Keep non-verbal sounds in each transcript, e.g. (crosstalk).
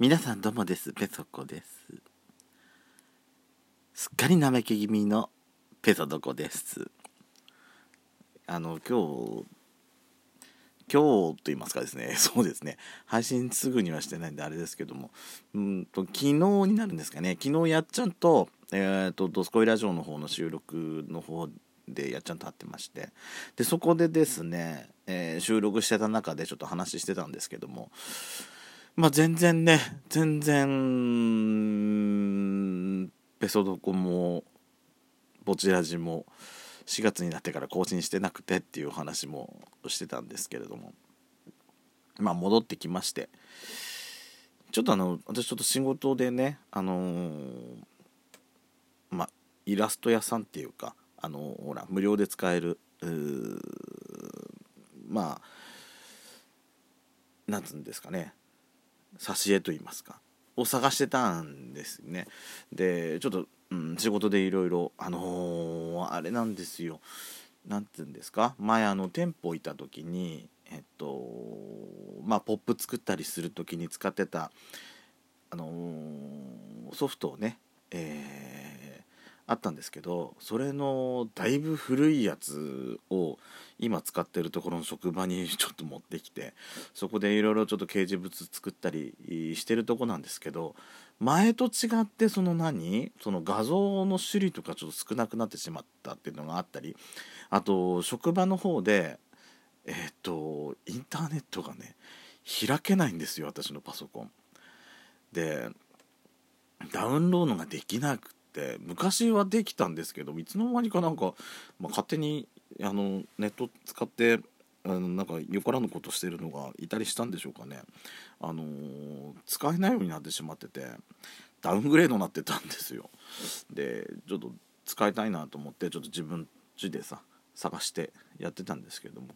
皆さんどうもです。ペソコです。すっかり怠け気味のペソドコです。あの今日今日と言いますかですね。(laughs) そうですね。配信すぐにはしてないんであれですけども。うんと昨日になるんですかね。昨日やっちゃんとえっ、ー、とドスコイラジオの方の収録の方でやっちゃんと会ってまして。でそこでですね、えー、収録してた中でちょっと話してたんですけども。まあ全然ね、全然、ペソドコも、ぼちらじも、4月になってから更新してなくてっていう話もしてたんですけれども、まあ戻ってきまして、ちょっとあの、私ちょっと仕事でね、あのー、まあ、イラスト屋さんっていうか、あのー、ほら、無料で使える、まあ、なんつうんですかね、挿絵といいますかを探してたんですね。でちょっと、うん、仕事でいろいろあのー、あれなんですよ。何て言うんですか？前あの店舗いた時にえっとまあポップ作ったりする時に使ってたあのー、ソフトをね、えー、あったんですけどそれのだいぶ古いやつを今使ってるところの職場に (laughs) ちょっと持ってきてそこでいろいろちょっと掲示物作ったりしてるとこなんですけど前と違ってその何その画像の種類とかちょっと少なくなってしまったっていうのがあったりあと職場の方でえっ、とインターネットがね開けないんですよ私のパソコン。でダウンロードができなくて昔はできたんですけどいつの間にかなんか、まあ、勝手にあのネット使ってあのなんかよからぬことしてるのがいたりしたんでしょうかね、あのー、使えないようになってしまっててダウングレードになってたんですよ。でちょっと使いたいなと思ってちょっと自分ちでさ探してやってたんですけども、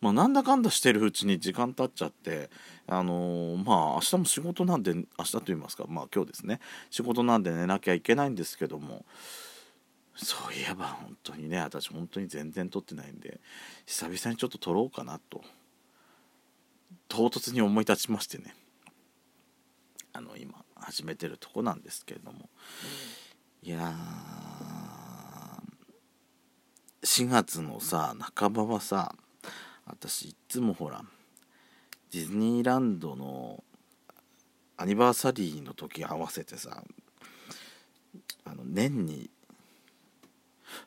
まあ、なんだかんだしてるうちに時間経っちゃってあのー、まあ明日も仕事なんで明日と言いますかまあ今日ですね。仕事なんで寝なきゃいけないんですけども。そういえば本当にね私本当に全然撮ってないんで久々にちょっと撮ろうかなと。唐突に思い立ちましてね。あの今始めてるとこなんですけれども。いや4月のさ半ばはさ私いつもほらディズニーランドのアニバーサリーの時合わせてさあの年に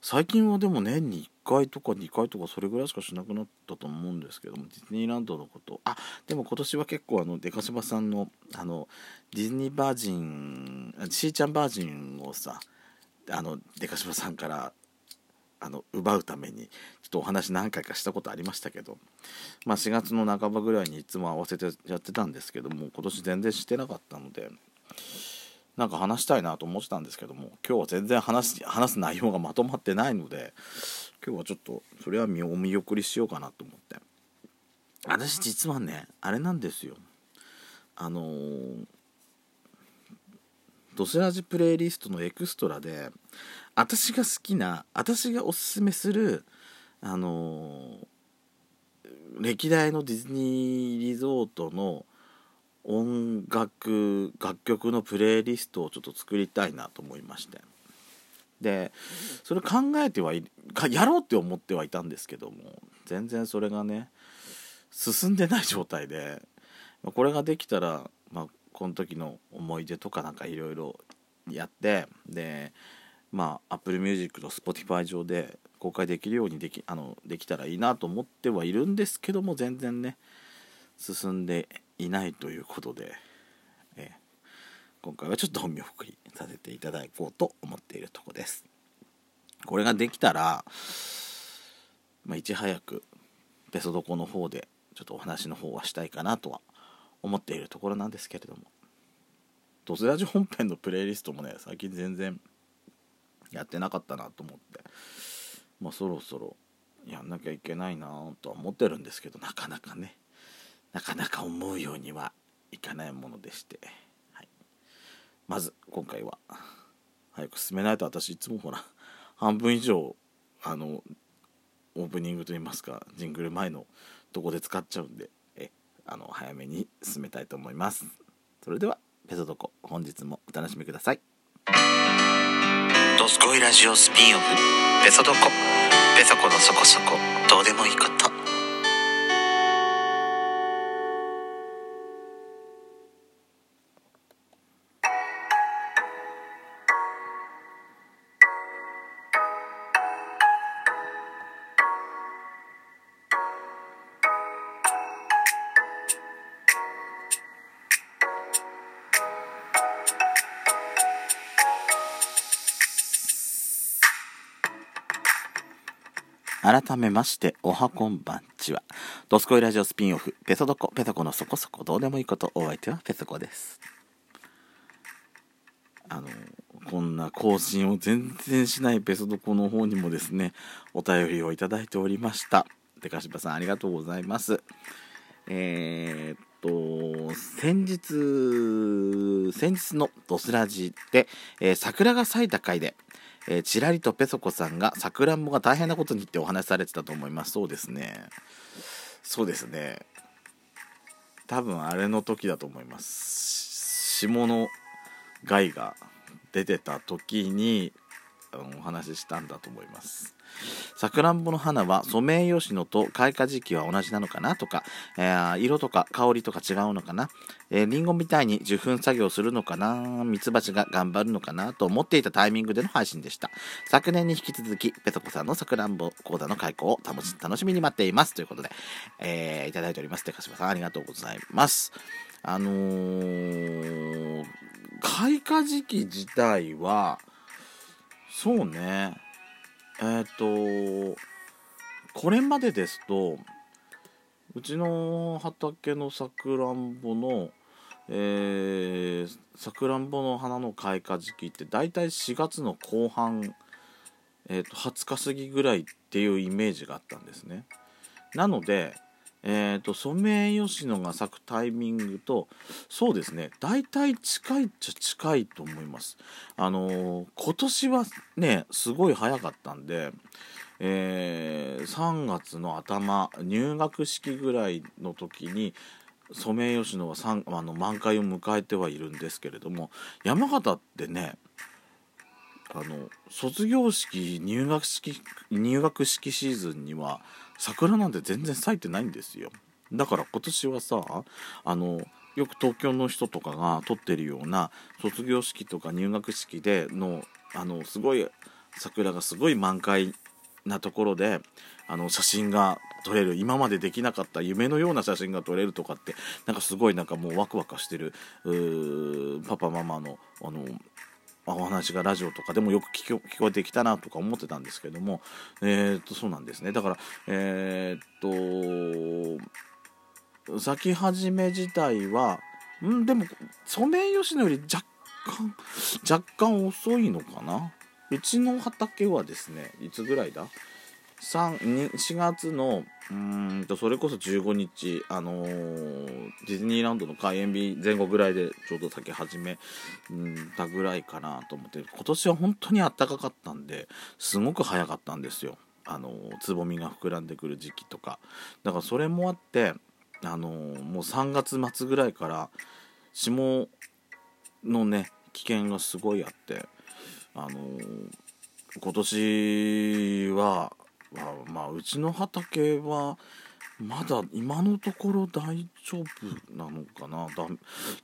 最近はでも年に1回とか2回とかそれぐらいしかしなくなったと思うんですけどもディズニーランドのこと。あでも今年は結構あのデカシバさんのあのディズニーバージンしーちゃんバージンをさあのデカシバさんからあの奪うためにちょっとお話何回かしたことありましたけど、まあ、4月の半ばぐらいにいつも合わせてやってたんですけども今年全然してなかったのでなんか話したいなと思ってたんですけども今日は全然話話す内容がまとまってないので今日はちょっとそれはお見送りしようかなと思って。私実はねあれなんですよ。あのー、ドスラジプレイリストのエクストラで私が好きな私がおすすめするあのー、歴代のディズニーリゾートの音楽楽曲のプレイリストをちょっと作りたいなと思いまして。でそれ考えてはいやろうって思ってはいたんですけども全然それがね進んでない状態でこれができたら、まあ、この時の思い出とかなんかいろいろやってでまあ Apple Music と Spotify 上で公開できるようにできあのできたらいいなと思ってはいるんですけども全然ね進んでいないということで、え今回はちょっとお見送りさせていただこうと思っているとこです。これができたら、まあ、いち早くペソドコの方でちょっとお話の方はしたいかなとは思っているところなんですけれどもドスラジ本編のプレイリストもね最近全然やってなかったなと思って。まあそろそろやんなきゃいけないなとは思ってるんですけどなかなかね。なかなか思うようにはいかないものでして、はい、まず今回は早く進めないと私いつもほら半分以上あのオープニングといいますかジングル前のとこで使っちゃうんでえあの早めに進めたいと思います。それではペソドコ本日もお楽しみください。ドスコイラジオスピンオフ。ペソドコ。ペソコのそこそこ。どうでもいいこと。改めましておはこんばんちは。ドスコイラジオスピンオフ。ペソドコ。ペソコのそこそこ。どうでもいいこと。お相手はペソコです。あのこんな更新を全然しないペソドコの方にもですねお便りをいただいておりました。でかしばさんありがとうございます。えー、っと先日先日のドスラジで、えー、桜が咲いた回でえー、ちらりとペソコさんがさくらんぼが大変なことにってお話しされてたと思います。そうですね。そうですね。多分あれの時だと思います。下の害が出てた時にお話ししたんだと思います。さくらんぼの花はソメイヨシノと開花時期は同じなのかなとか、えー、色とか香りとか違うのかな、えー、リンゴみたいに受粉作業するのかなミツバチが頑張るのかなと思っていたタイミングでの配信でした。昨年に引き続きペソコさんのさくらんぼ講座の開講を楽しみに待っています。ということで、えー、いただいておりますでかしばさんありがとうございます。あのー、開花時期自体はそうね。えっ、ー、とこれまでですとうちの畑のさくらんぼのえさくらんぼの花の開花時期って大体4月の後半、えー、と20日過ぎぐらいっていうイメージがあったんですね。なのでえーと、ソメイヨシノが咲くタイミングとそうですね大体近いっちゃ近いと思います。あのー、今年はねすごい早かったんで、えー、3月の頭入学式ぐらいの時にソメイヨシノはあの満開を迎えてはいるんですけれども山形ってねあの卒業式入学式入学式シーズンには桜なんて全然咲いてないんですよ。だから今年はさあのよく東京の人とかが撮ってるような卒業式とか入学式でのあのすごい桜がすごい満開なところであの写真が撮れる今までできなかった夢のような写真が撮れるとかってなんかすごいなんかもうワクワクしてるパパママのあのお話がラジオとかでもよく聞こえてきたなとか思ってたんですけども、えー、っとそうなんですね。だからえー、っと咲き始め自体はんでもソメイヨシノより若干若干遅いのかな？うちの畑はですねいつぐらいだ？4月のうんとそれこそ15日、あのー、ディズニーランドの開園日前後ぐらいでちょうど咲き始めたぐらいかなと思って今年は本当に暖かかったんですごく早かったんですよ、あのー、つぼみが膨らんでくる時期とか。だからそれもあって、あのー、もう3月末ぐらいから霜のね危険がすごいあって、あの今年はまあ、うちの畑はまだ今のところ大丈夫なのかな。だ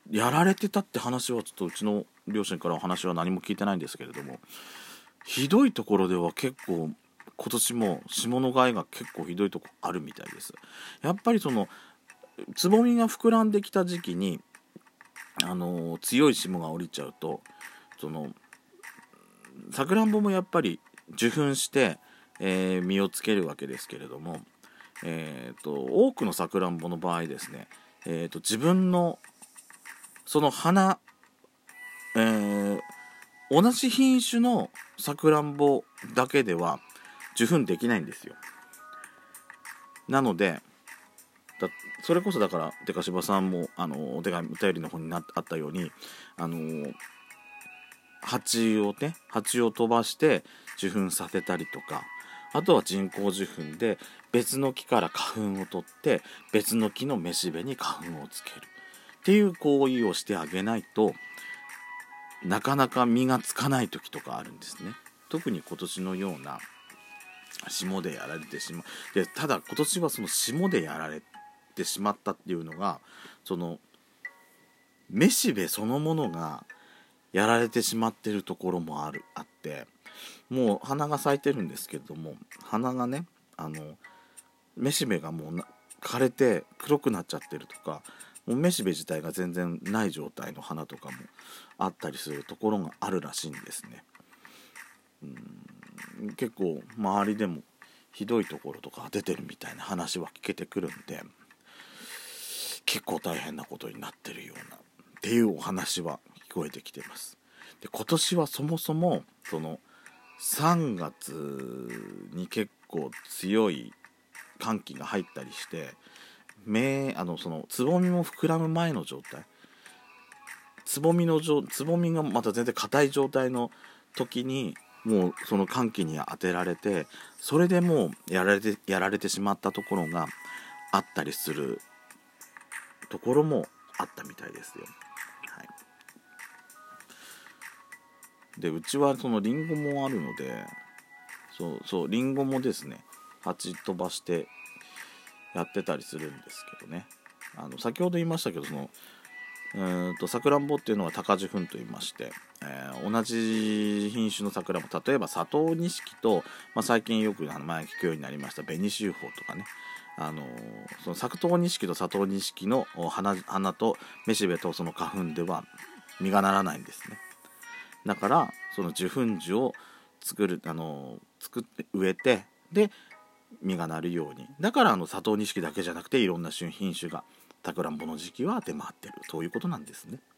やられてたって話はちょっとうちの両親からお話は何も聞いてないんですけれどもひどいところでは結構今年も霜の害が結構ひどいとこあるみたいです。やっぱりそのつぼみが膨らんできた時期にあの強い霜が降りちゃうとそのさくらんぼもやっぱり受粉してえー、実をつけるわけですけれども、えーと、多くのさくらんぼの場合ですね、えーと、自分のその花、えー、同じ品種のさくらんぼだけでは受粉できないんですよ。なのでだそれこそだからデカシバさんもあのお手紙お便りの方になあったようにあの蜂をね蜂を飛ばして受粉させたりとかあとは人工受粉で別の木から花粉を取って別の木の雌しべに花粉をつけるっていう行為をしてあげないとなかなか実がつかない時とかあるんですね。特に今年のような霜でやられてしまうでただ今年はその霜でやられてしまったっていうのがそのめしべそのものがやられてしまってるところもあるあってもう花が咲いてるんですけれども花がねあのめしべがもう枯れて黒くなっちゃってるとかもうめしべ自体が全然ない状態の花とかもあったりするところがあるらしいんですね。うん結構周りでもひどいところとか出てるみたいな話は聞けてくるんで結構大変なことになってるようなっていうお話は聞こえてきてます。で今年はそもそもその3月に結構強い寒気が入ったりして目あのそのつぼみも膨らむ前の状態つぼみのつぼみがまた全然硬い状態の時にもうその寒気に当てられてそれでもうやられてやられてしまったところがあったりするところもあったみたいですよ。でうちはそのりんごもあるのでそうそうりんごもですね鉢飛ばしてやってたりするんですけどね。あの先ほど言いましたけどそのうんとさくらんぼっていうのは高樹粉と言いまして、えー、同じ品種の桜も例えば佐藤錦と、まあ、最近よくあの前聞くようになりました紅秀峰とかね。あのー、その佐藤錦と佐藤錦の花花とめしべとその花粉では実がならないんですね。だからその受粉樹を作るあの、作って植えてで実がなるようにだからあの佐藤錦だけじゃなくていろんな品種がさくらんぼの時期は出回ってるということなんですね。